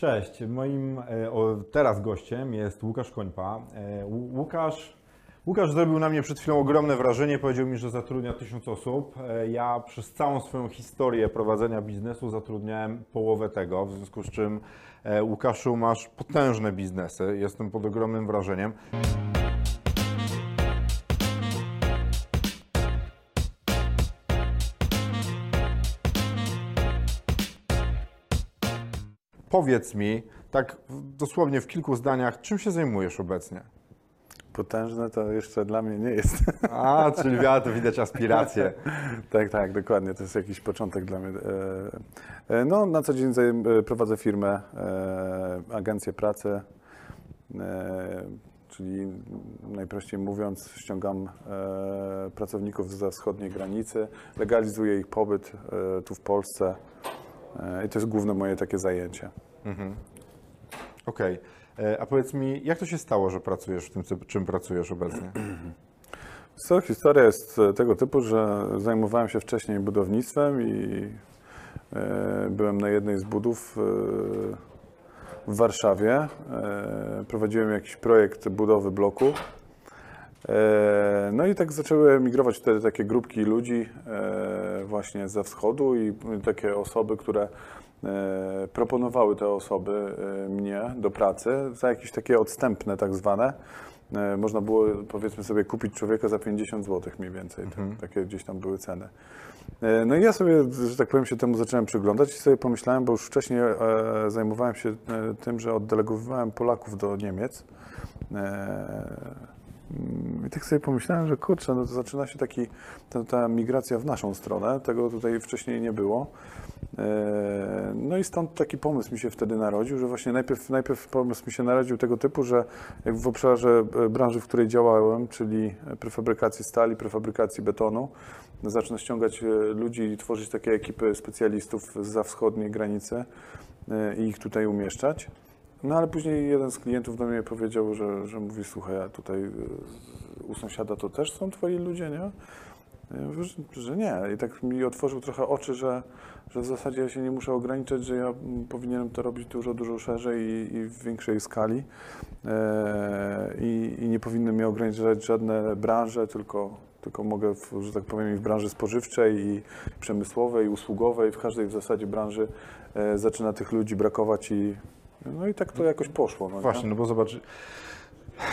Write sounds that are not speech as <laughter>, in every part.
Cześć, moim e, teraz gościem jest Łukasz Końpa. E, Łu- Łukasz, Łukasz zrobił na mnie przed chwilą ogromne wrażenie, powiedział mi, że zatrudnia tysiąc osób. E, Ja przez całą swoją historię prowadzenia biznesu zatrudniałem połowę tego, w związku z czym Łukaszu masz potężne biznesy, jestem pod ogromnym wrażeniem. Powiedz mi, tak dosłownie w kilku zdaniach, czym się zajmujesz obecnie? Potężne to jeszcze dla mnie nie jest. A, czyli wiatr, widać aspiracje. <laughs> tak, tak, dokładnie. To jest jakiś początek dla mnie. E, e, No, na co dzień e, prowadzę firmę, agencję pracy, czyli najprościej mówiąc, ściągam pracowników za wschodniej granicy, legalizuję ich pobyt tu w Polsce i to jest główne moje takie zajęcie. Okej. E, A powiedz mi, jak to się stało, że pracujesz w tym, czym pracujesz obecnie? <clears throat> Co, historia jest e, tego typu, że zajmowałem się wcześniej budownictwem i e, byłem na jednej z budów e, w Warszawie. E, prowadziłem jakiś projekt budowy bloku. E, no i tak zaczęły emigrować wtedy takie grupki ludzi e, właśnie ze wschodu i takie osoby, które e, proponowały te osoby mnie do pracy za jakieś takie odstępne tak zwane. Można było powiedzmy sobie kupić człowieka za 50 zł mniej więcej. Tak, takie gdzieś tam były ceny. No i ja sobie, że tak powiem, się temu zacząłem przyglądać i sobie pomyślałem, bo już wcześniej zajmowałem się tym, że oddelegowywałem Polaków do Niemiec. I tak sobie pomyślałem, że kurczę, no to zaczyna się taki, ta, ta migracja w naszą stronę, tego tutaj wcześniej nie było. E, No i stąd taki pomysł mi się wtedy narodził, że właśnie najpierw, najpierw pomysł mi się narodził tego typu, że w obszarze e, branży, w której działałem, czyli prefabrykacji stali, prefabrykacji betonu, zacznę ściągać e, ludzi i tworzyć takie ekipy specjalistów za wschodniej granicy i ich tutaj umieszczać. No ale później jeden z klientów do mnie powiedział, że, że mówi, słuchaj, a tutaj y, u sąsiada to też są twoi ludzie, nie? Ja mówię, że, że nie. I tak mi otworzył trochę oczy, że, że w zasadzie ja się nie muszę ograniczać, że ja powinienem to robić dużo, dużo szerzej i, i w większej skali. E, i, I nie powinny mnie ograniczać żadne branże, tylko, tylko mogę, w, że tak powiem, i w branży spożywczej, i przemysłowej, i usługowej, w każdej w zasadzie branży e, zaczyna tych ludzi brakować i no i tak to jakoś poszło. No, nie? Właśnie, no bo zobacz,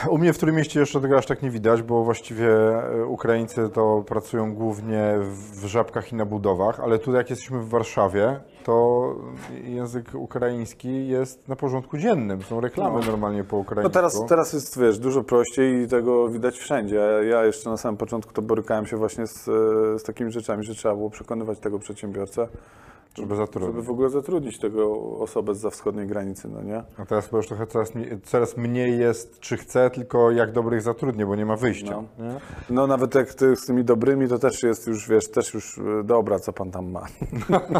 u mnie w którym mieście jeszcze tego aż tak nie widać, bo właściwie e, Ukraińcy to pracują głównie w żabkach i na budowach, ale tu jak jesteśmy w Warszawie, to język ukraiński jest na porządku dziennym. Są reklamy No. normalnie po No ukraińsku. teraz, teraz jest, wiesz, dużo prościej i tego widać wszędzie. Ja jeszcze na samym początku to borykałem się właśnie z, e, z takimi rzeczami, że trzeba było przekonywać tego przedsiębiorcę, żeby zatrudnić. żeby w ogóle zatrudnić tego osobę z za wschodniej granicy, no nie? A teraz chyba już trochę coraz mniej, coraz mniej jest, czy chce, tylko jak dobrych zatrudnię, bo nie ma wyjścia. Nie? No nawet jak ty, z tymi dobrymi, to też jest już, wiesz, też już e, dobra, co pan tam ma.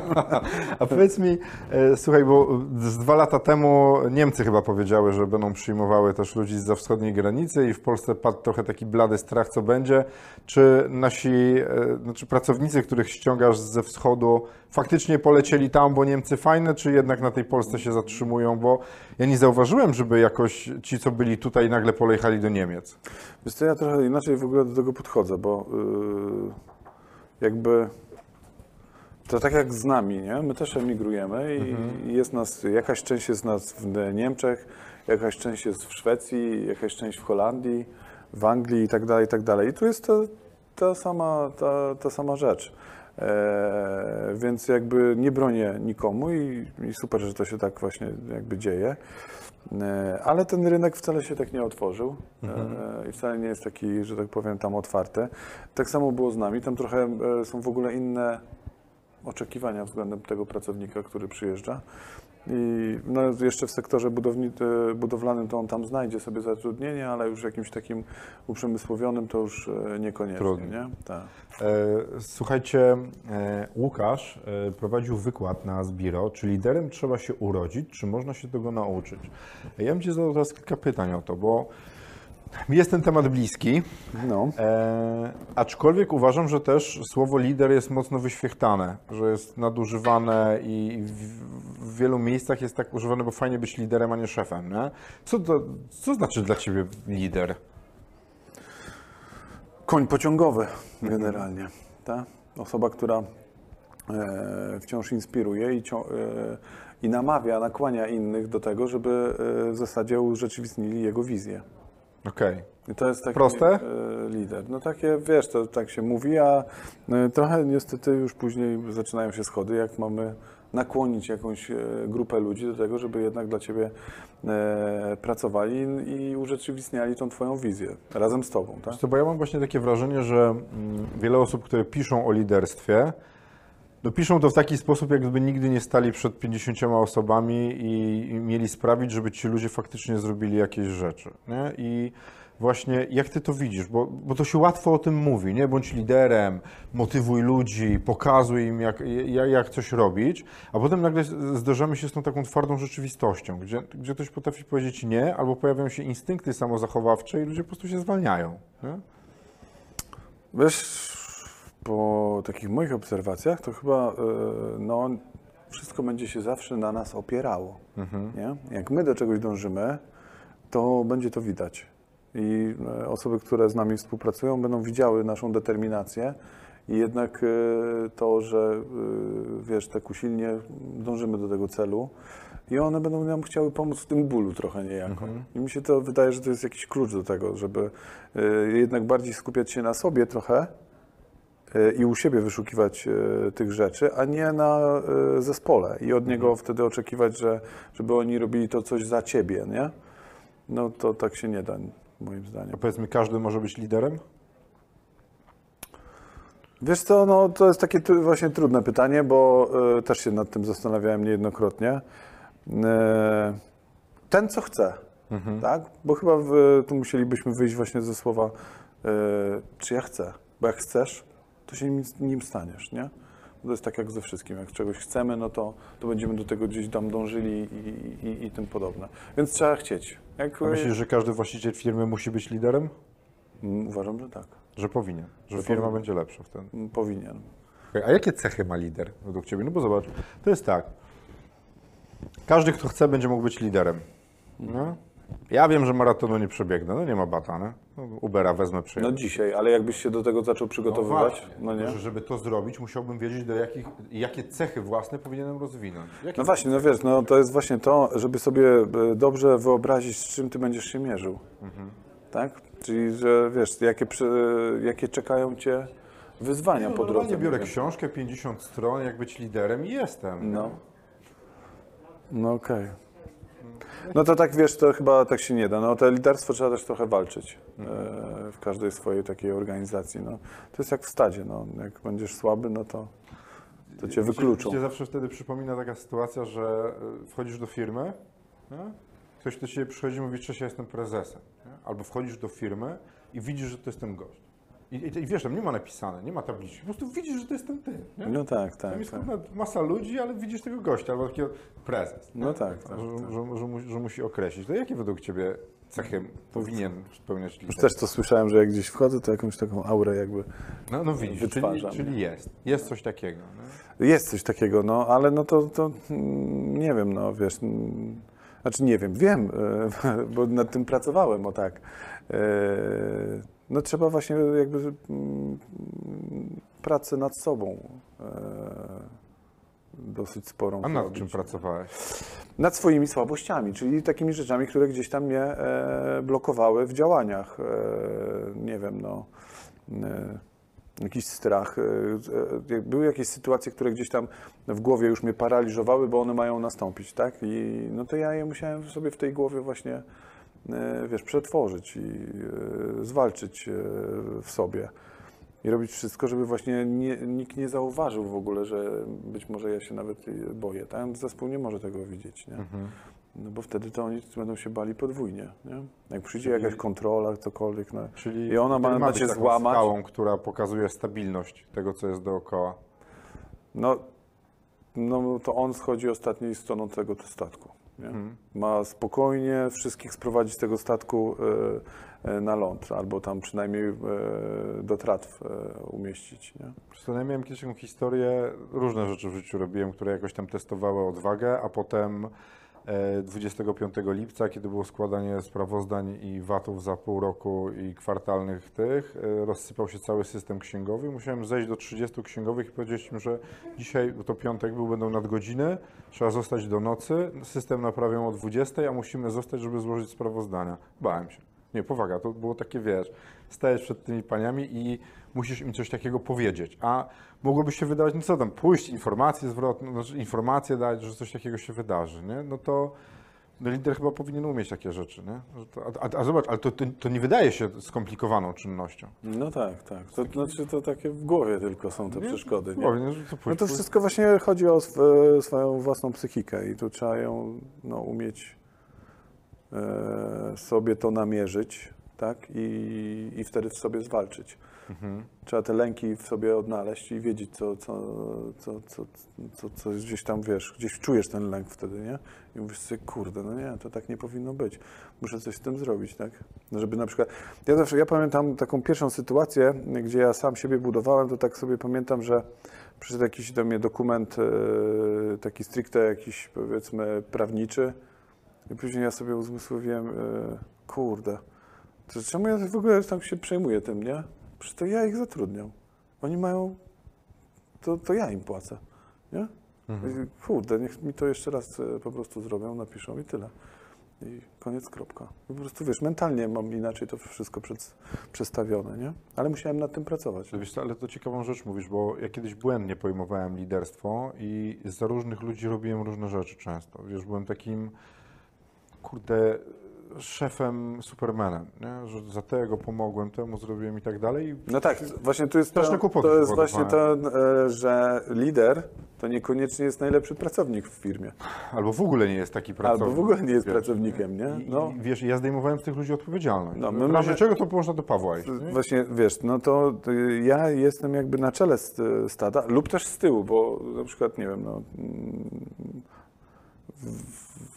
<laughs> A powiedz mi, e, słuchaj, bo z dwa lata temu Niemcy chyba powiedziały, że będą przyjmowały też ludzi z wschodniej granicy i w Polsce padł trochę taki blady strach, co będzie. Czy nasi, e, znaczy pracownicy, których ściągasz ze wschodu, faktycznie polecieli tam, bo Niemcy fajne, czy jednak na tej Polsce się zatrzymują? Bo ja nie zauważyłem, żeby jakoś ci, co byli tutaj, nagle polejechali do Niemiec. Wiesz co, ja trochę inaczej w ogóle do tego podchodzę, bo yy, jakby to tak jak z nami, nie? My też emigrujemy i i jest nas, jakaś część jest nas w Niemczech, jakaś część jest w Szwecji, jakaś część w Holandii, w Anglii i tak dalej, i tak dalej. I tu jest ta, ta, sama, ta, ta sama rzecz. E, więc jakby nie bronię nikomu i, i super, że to się tak właśnie jakby dzieje. E, Ale ten rynek wcale się tak nie otworzył e, i wcale nie jest taki, że tak powiem, tam otwarty. Tak samo było z nami. Tam trochę e, są w ogóle inne oczekiwania względem tego pracownika, który przyjeżdża. I no, jeszcze w sektorze e, budowlanym to on tam znajdzie sobie zatrudnienie, ale już jakimś takim uprzemysłowionym to już e, niekoniecznie. Trudno. Nie? Tak. E, Słuchajcie, Łukasz prowadził wykład na Zbiro, czy liderem trzeba się urodzić, czy można się tego nauczyć? Ja bym Ci zadał teraz kilka pytań o to, bo jest ten temat bliski, No. e, aczkolwiek uważam, że też słowo lider jest mocno wyświechtane, że jest nadużywane i w, w wielu miejscach jest tak używane, bo fajnie być liderem, a nie szefem. Nie? Co, to, co znaczy dla ciebie lider? Koń pociągowy generalnie. Ta? Osoba, która e, wciąż inspiruje i, cią, e, i namawia, nakłania innych do tego, żeby e, w zasadzie urzeczywistnili jego wizję. Okej. I to jest taki Proste? e, lider. No takie, wiesz, to tak się mówi, a e, trochę niestety już później zaczynają się schody, jak mamy nakłonić jakąś e, grupę ludzi do tego, żeby jednak dla ciebie e, pracowali i urzeczywistniali tą twoją wizję razem z tobą, tak? Wiesz co, bo ja mam właśnie takie wrażenie, że mm, wiele osób, które piszą o liderstwie, no piszą to w taki sposób, jakby nigdy nie stali przed 50 osobami i, mieli sprawić, żeby ci ludzie faktycznie zrobili jakieś rzeczy. Nie? I właśnie jak ty to widzisz, bo, bo to się łatwo o tym mówi, nie? Bądź liderem, motywuj ludzi, pokazuj im, jak, jak, jak coś robić, a potem nagle zderzamy się z tą taką twardą rzeczywistością, gdzie, gdzie ktoś potrafi powiedzieć nie, albo pojawiają się instynkty samozachowawcze i ludzie po prostu się zwalniają. Nie? Wiesz, po takich moich obserwacjach, to chyba e, no, wszystko będzie się zawsze na nas opierało. Nie? Jak my do czegoś dążymy, to będzie to widać. I e, osoby, które z nami współpracują, będą widziały naszą determinację i jednak e, to, że wiesz, tak usilnie dążymy do tego celu i one będą nam chciały pomóc w tym bólu trochę niejako. I mi się to wydaje, że to jest jakiś klucz do tego, żeby jednak bardziej skupiać się na sobie trochę, i u siebie wyszukiwać e, tych rzeczy, a nie na e, zespole i od niego wtedy oczekiwać, że, żeby oni robili to coś za ciebie, nie? No to tak się nie da, moim zdaniem. A powiedz mi, każdy może być liderem? Wiesz co, no to jest takie właśnie trudne pytanie, bo e, też się nad tym zastanawiałem niejednokrotnie. E, ten, co chce, tak? Bo chyba w, tu musielibyśmy wyjść właśnie ze słowa, e, czy ja chcę, bo jak chcesz, to się nim, nim staniesz, nie? To jest tak jak ze wszystkim, jak czegoś chcemy, no to, to będziemy do tego gdzieś tam dążyli i, i, i tym podobne. Więc trzeba chcieć. Jak, A myślisz, że każdy właściciel firmy musi być liderem? Mm, Uważam, że tak. Że powinien, że Że firma powinien. będzie lepsza wtedy. Mm, Powinien. A jakie cechy ma lider według Ciebie? No bo zobacz, to jest tak. Każdy, kto chce, będzie mógł być liderem. No. Ja wiem, że maratonu nie przebiegnę, no nie ma bata, nie? No, Ubera wezmę, No przyjadę. dzisiaj, ale jakbyś się do tego zaczął przygotowywać, no, nie? Że żeby to zrobić, musiałbym wiedzieć, do jakich, jakie cechy własne powinienem rozwinąć. Jakie No właśnie, no wiesz, no to jest właśnie to, żeby sobie e, dobrze wyobrazić, z czym ty będziesz się mierzył. Tak? Czyli, że wiesz, jakie, przy- jakie czekają cię wyzwania no, po drodze. biorę mówię. książkę, 50 stron, jak być liderem i jestem. No. No okej. No to tak wiesz, to chyba tak się nie da. No to liderstwo trzeba też trochę walczyć e, w każdej swojej takiej organizacji. No. To jest jak w stadzie, no. Jak będziesz słaby, no to, to cię wykluczą. Mi się zawsze wtedy przypomina taka sytuacja, że y, wchodzisz do firmy, nie? ktoś do ciebie przychodzi i mówi, cześć, ja jestem prezesem. Nie? Albo wchodzisz do firmy i widzisz, że to jest ten gość. I, i, I wiesz, tam nie ma napisane, nie ma tabliczki, po prostu widzisz, że to jest ten ty. Nie? No tak, Tam tak, jest tak. masa ludzi, ale widzisz tego gościa, albo takiego prezes. No tak, tak. Że, że, że, mu- że musi określić. To jakie według ciebie cechy powinien spełniać lider? Już też to słyszałem, że jak gdzieś wchodzę, to jakąś taką aurę jakby No, no widzisz, czyli, wytwarzam. czyli jest. Jest coś takiego. Nie? Jest coś takiego, no, ale no to, to mm, nie wiem, no wiesz, mm, znaczy nie wiem, wiem, e, <laughs> bo nad tym pracowałem, o tak. No trzeba właśnie jakby mm, pracę nad sobą e, dosyć sporą A nad czym pracowałeś? Nad swoimi słabościami, czyli takimi rzeczami, które gdzieś tam mnie e, blokowały w działaniach. E, nie wiem, no. Jakiś strach. Były jakieś sytuacje, które gdzieś tam w głowie już mnie paraliżowały, bo one mają nastąpić, tak? I no to ja je musiałem sobie w tej głowie właśnie, wiesz, przetworzyć i e, zwalczyć e, w sobie. I robić wszystko, żeby właśnie nie, nikt nie zauważył w ogóle, że być może ja się nawet boję. Ten zespół nie może tego widzieć, nie? Mhm. No bo wtedy to oni będą się bali podwójnie, nie? Jak przyjdzie Czyli- jakaś kontrola, cokolwiek, no. Czyli I ona ma, ma cię złamać. skałą, która pokazuje stabilność tego, co jest dookoła. No, no to on schodzi ostatni z tonącego statku. Nie? Ma spokojnie wszystkich sprowadzić z tego statku e, e, na ląd, albo tam przynajmniej e, do tratw umieścić. Nie? Co, Ja miałem kiedyś taką historię, różne rzeczy w życiu robiłem, które jakoś tam testowały odwagę, a potem 25 lipca, kiedy było składanie sprawozdań i VAT-ów za pół roku i kwartalnych tych, e, rozsypał się cały system księgowy. Musiałem zejść do 30 księgowych i powiedzieć im, że dzisiaj, bo to piątek był, będą nadgodziny, trzeba zostać do nocy, system naprawią o 20, a musimy zostać, żeby złożyć sprawozdania. Bałem się. Nie, powaga, to było takie, wiesz, stajesz przed tymi paniami i musisz im coś takiego powiedzieć, a mogłoby się wydawać, no co tam, pójść, informację zwrotną, znaczy informację dać, że coś takiego się wydarzy, nie? No to no lider chyba powinien umieć takie rzeczy, nie? A, a, a zobacz, ale to, to, to nie wydaje się skomplikowaną czynnością. No tak, tak. To znaczy to takie w głowie tylko są te przeszkody. Nie? Że to No to wszystko właśnie chodzi o sw- swoją własną psychikę i tu trzeba ją no, umieć e, sobie to namierzyć, tak? I, I wtedy w sobie zwalczyć. Trzeba te lęki w sobie odnaleźć i wiedzieć, co, co, co, co, co, co gdzieś tam wiesz, gdzieś czujesz ten lęk wtedy, nie? I mówisz sobie, kurde, no nie, to tak nie powinno być. Muszę coś z tym zrobić, tak? No żeby na przykład, ja zawsze, ja pamiętam taką pierwszą sytuację, gdzie ja sam siebie budowałem, to tak sobie pamiętam, że przyszedł jakiś do mnie dokument, e, taki stricte jakiś powiedzmy prawniczy i później ja sobie uzmysłowiłem, e, kurde, to czemu ja w ogóle tam się przejmuję tym, nie? Przecież to ja ich zatrudniam. Oni mają, to, to ja im płacę, nie? Kurde, niech mi to jeszcze raz e, po prostu zrobią, napiszą i tyle. I koniec, kropka. Po prostu, wiesz, mentalnie mam inaczej to wszystko przed, przestawione, nie? Ale musiałem nad tym pracować. Wiesz co, ale to ciekawą rzecz mówisz, bo ja kiedyś błędnie pojmowałem liderstwo i za różnych ludzi robiłem różne rzeczy często. Wiesz, byłem takim, kurde, szefem Supermanem, nie? że za tego pomogłem, temu zrobiłem i tak dalej. No tak, właśnie tu jest Straszne to, kłopoty to jest właśnie to, e, że lider to niekoniecznie jest najlepszy pracownik w firmie. Albo w ogóle nie jest taki pracownik. Albo w ogóle nie jest wiesz, pracownikiem, nie? No. i, wiesz, ja zdejmowałem z tych ludzi odpowiedzialność. No, my mamy- czego to można do Pawła iść. nie? Właśnie, wiesz, no to ja jestem jakby na czele st- stada lub też z tyłu, bo na przykład, nie wiem, no, mm, w, w,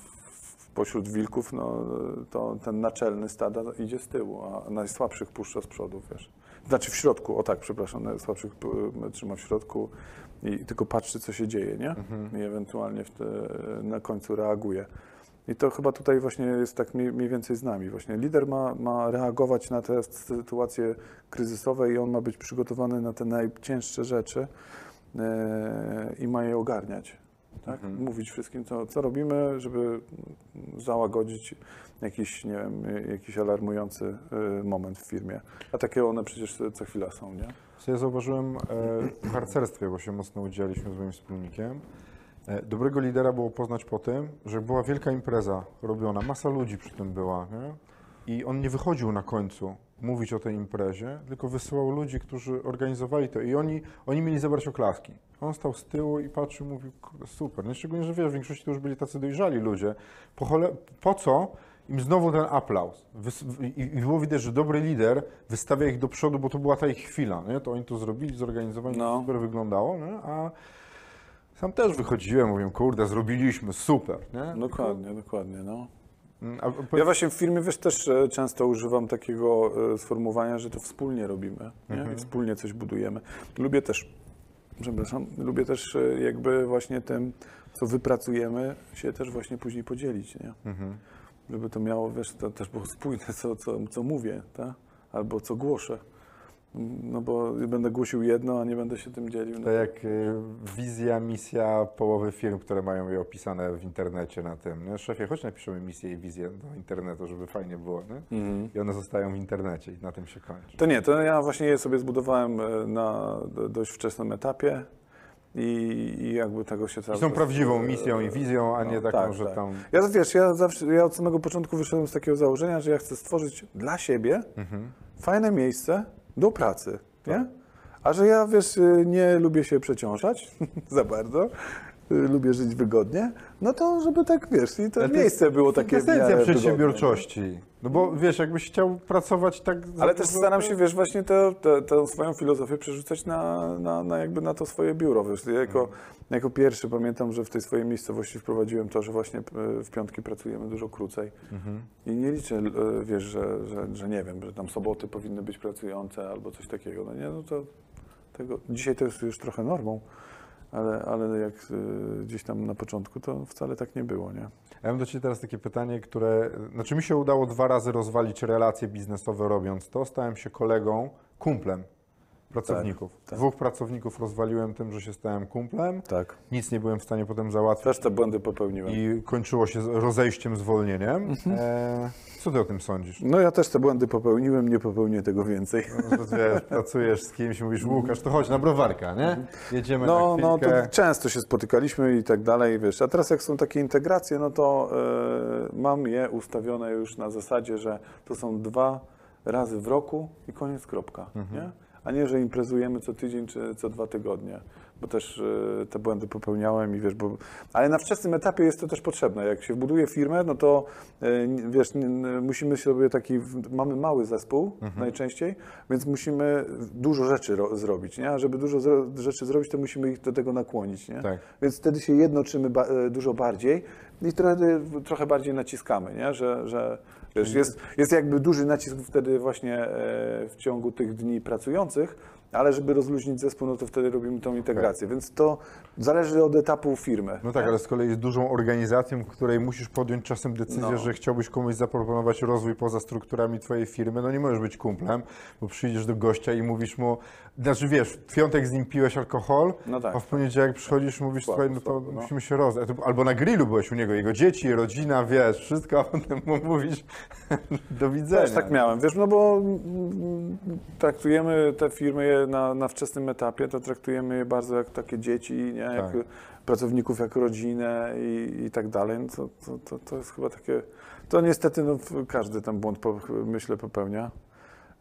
pośród wilków, no, to ten naczelny stada idzie z tyłu, a najsłabszych puszcza z przodu, wiesz. Znaczy w środku, o tak, przepraszam, najsłabszych trzyma w środku i tylko patrzy, co się dzieje, nie? I ewentualnie te, na końcu reaguje. I to chyba tutaj właśnie jest tak mniej, mniej więcej z nami. Właśnie lider ma, ma reagować na te sytuacje kryzysowe i on ma być przygotowany na te najcięższe rzeczy e, i ma je ogarniać. Tak? Mówić wszystkim, co, co robimy, żeby załagodzić jakiś, nie wiem, jakiś alarmujący e, moment w firmie. A takie one przecież co chwila są, nie? Ja zauważyłem e, w harcerstwie, bo się mocno udzieliśmy z moim wspólnikiem. E, Dobrego lidera było poznać po tym, że była wielka impreza robiona, masa ludzi przy tym była, nie? I on nie wychodził na końcu mówić o tej imprezie, tylko wysyłał ludzi, którzy organizowali to i oni, oni mieli zabrać oklaski. On stał z tyłu i patrzył, mówił, super. No szczególnie, że wiesz, w większości to już byli tacy dojrzali ludzie. Po, chole, po co im znowu ten aplauz? Wys- I, I było widać, że dobry lider wystawia ich do przodu, bo to była ta ich chwila, nie? To oni to zrobili, zorganizowali, No. to super wyglądało, nie? A sam też wychodziłem, mówię, kurde, zrobiliśmy, super, nie? Dokładnie, dokładnie, no. A, Ja właśnie w firmie, wiesz, też e, często używam takiego e, sformułowania, że to wspólnie robimy? I wspólnie coś budujemy. Lubię też, przepraszam, lubię też e, jakby właśnie tym, co wypracujemy, się też właśnie później podzielić, nie? Żeby to miało, wiesz, to też było spójne, co, co, co mówię, tak? Albo co głoszę. No bo będę głosił jedno, a nie będę się tym dzielił. To jak y, wizja, misja połowy firm, które mają je opisane w internecie na tym. Nie? Szefie, chodź napiszemy misję i wizję do internetu, żeby fajnie było. Nie? I one zostają w internecie i na tym się kończy. To nie, to ja właśnie je sobie zbudowałem e, na do- dość wczesnym etapie i, i jakby tego się I cały są czas, prawdziwą e, misją i wizją, a nie no, taką, tak, że tak. tam... Ja wiesz, ja zawsze, ja od samego początku wyszedłem z takiego założenia, że ja chcę stworzyć dla siebie Mhm. fajne miejsce do pracy, nie? Tak. A że ja, wiesz, y, nie lubię się przeciążać <laughs> za bardzo, lubię żyć wygodnie, no to żeby tak, wiesz, i to to miejsce jest było takie Esencja wygodne. przedsiębiorczości. No bo wiesz, jakbyś chciał pracować tak... Ale też staram się, wiesz, właśnie tę swoją filozofię przerzucać na, na, na jakby na to swoje biuro. Wiesz, ja jako, jako pierwszy pamiętam, że w tej swojej miejscowości wprowadziłem to, że właśnie w piątki pracujemy dużo krócej. I nie liczę, e, wiesz, że, że, że nie wiem, że tam soboty powinny być pracujące albo coś takiego. No nie, no to tego, dzisiaj to jest już trochę normą, ale, ale jak e, gdzieś tam na początku, to wcale tak nie było, nie? Ja mam do Ciebie teraz takie pytanie, które... Znaczy mi się udało dwa razy rozwalić relacje biznesowe robiąc to. Stałem się kolegą, kumplem pracowników. tak. Dwóch pracowników rozwaliłem tym, że się stałem kumplem. Tak. Nic nie byłem w stanie potem załatwić. Też te błędy popełniłem. I kończyło się rozejściem, zwolnieniem. Mhm. E, co ty o tym sądzisz? No ja też te błędy popełniłem, nie popełnię tego więcej. No, wiesz, pracujesz z kimś, mówisz Łukasz, to chodź na browarka, nie? Jedziemy No, na no chwilkę. to często się spotykaliśmy i tak dalej, wiesz. A teraz jak są takie integracje, no to e, mam je ustawione już na zasadzie, że to są dwa razy w roku i koniec, kropka, nie? A nie, że imprezujemy co tydzień czy co dwa tygodnie, bo też e, te błędy popełniałem i wiesz, bo... Ale na wczesnym etapie jest to też potrzebne. Jak się buduje firmę, no to e, wiesz, musimy sobie taki... Mamy mały zespół najczęściej, więc musimy dużo rzeczy ro- zrobić, nie? A żeby dużo rzeczy zrobić, to musimy ich do tego nakłonić, nie? Tak. Więc wtedy się jednoczymy ba- e, dużo bardziej i trochę, trochę bardziej naciskamy, nie? że, że wiesz, jest, jest jakby duży nacisk wtedy właśnie w ciągu tych dni pracujących, ale żeby rozluźnić zespół, no to wtedy robimy tą integrację. Więc to zależy od etapu firmy. No tak, ale z kolei jest dużą organizacją, w której musisz podjąć czasem decyzję, No. że chciałbyś komuś zaproponować rozwój poza strukturami twojej firmy. No nie możesz być kumplem, bo przyjdziesz do gościa i mówisz mu, znaczy wiesz, w piątek z nim piłeś alkohol, No tak. a w poniedziałek przychodzisz i mówisz, Słabo, no to no. musimy się rozdać. Albo na grillu byłeś u niego, jego dzieci, rodzina, wiesz, wszystko, a potem mu mówisz <laughs> do widzenia. Też tak miałem, wiesz, no bo traktujemy te firmy je na, na wczesnym etapie, to traktujemy je bardzo jak takie dzieci, nie? Jak Tak. pracowników, jak rodzinę i, i tak dalej. No to, to, to, to jest chyba takie, to niestety no, każdy ten błąd, myślę, popełnia.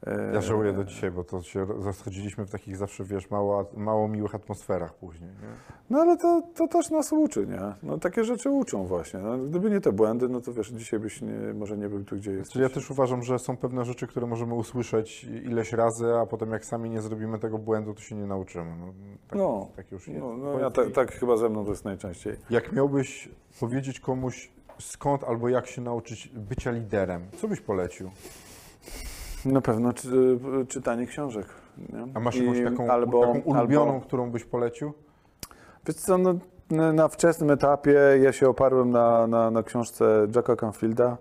E, Ja żałuję do dzisiaj, bo to się rozchodziliśmy w takich zawsze, wiesz, mało, mało miłych atmosferach później. Nie? No ale to, to też nas uczy, nie? No takie rzeczy uczą właśnie. No, gdyby nie te błędy, no to wiesz, dzisiaj byś nie, może nie był tu, gdzie jesteś. Czyli ja też uważam, że są pewne rzeczy, które możemy usłyszeć ileś razy, a potem jak sami nie zrobimy tego błędu, to się nie nauczymy. No, tak, No, tak już jest. No, no ja tak, tak chyba ze mną to jest najczęściej. Jak miałbyś powiedzieć komuś skąd albo jak się nauczyć bycia liderem, co byś polecił? Na pewno czy, czytanie książek. Nie? A masz I jakąś taką, albo, taką ulubioną, Albo, którą byś polecił? wiesz co, no, na, wczesnym etapie ja się oparłem na, na, na książce Jacka Canfielda.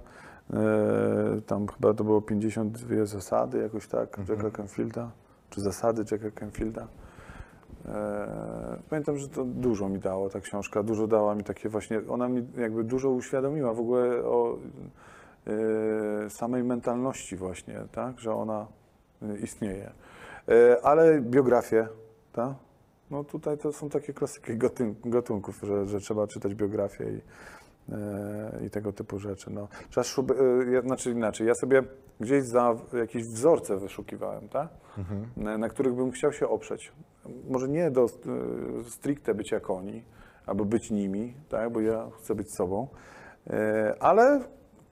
E, tam chyba to było 52 zasady, jakoś tak, Mhm. Jacka Canfielda, czy zasady Jacka Canfielda. E, pamiętam, że to dużo mi dało ta książka, dużo dała mi takie właśnie, ona mi jakby dużo uświadomiła w ogóle o e, samej mentalności właśnie, tak, że ona istnieje. E, ale biografię, tak? No tutaj to są takie klasyki gatunków, że, że trzeba czytać biografię i, e, i tego typu rzeczy. No. Szub, ja, znaczy inaczej, ja sobie gdzieś za jakieś wzorce wyszukiwałem, tak? na, na których bym chciał się oprzeć. Może nie do stricte być jak oni, albo być nimi, tak? bo ja chcę być sobą, ale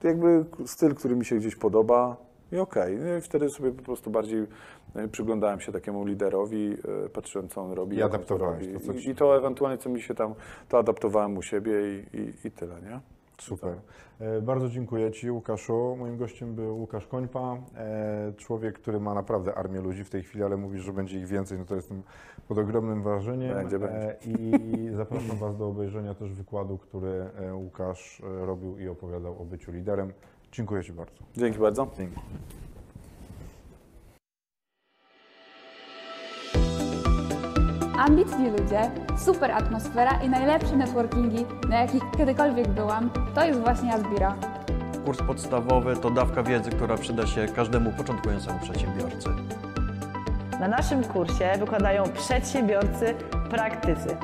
jakby styl, który mi się gdzieś podoba i okej. No i wtedy sobie po prostu bardziej e, przyglądałem się takiemu liderowi, e, patrzyłem, co on robi. I adaptowałeś robi. to, co I, I to ewentualnie, co mi się tam, to adaptowałem u siebie i, i, i tyle, nie? Super. E, Bardzo dziękuję Ci, Łukaszu. Moim gościem był Łukasz Końpa, e, człowiek, który ma naprawdę armię ludzi w tej chwili, ale mówisz, że będzie ich więcej, no to jestem pod ogromnym wrażeniem. Będzie, będzie. E, I zapraszam Was do obejrzenia też wykładu, który Łukasz robił i opowiadał o byciu liderem. Dziękuję Ci bardzo. Dzięki bardzo. Dzięki. Ambitni ludzie, super atmosfera i najlepsze networkingi, na jakich kiedykolwiek byłam, to jest właśnie Asbira. Kurs podstawowy to dawka wiedzy, która przyda się każdemu początkującemu przedsiębiorcy. Na naszym kursie wykładają przedsiębiorcy, praktycy.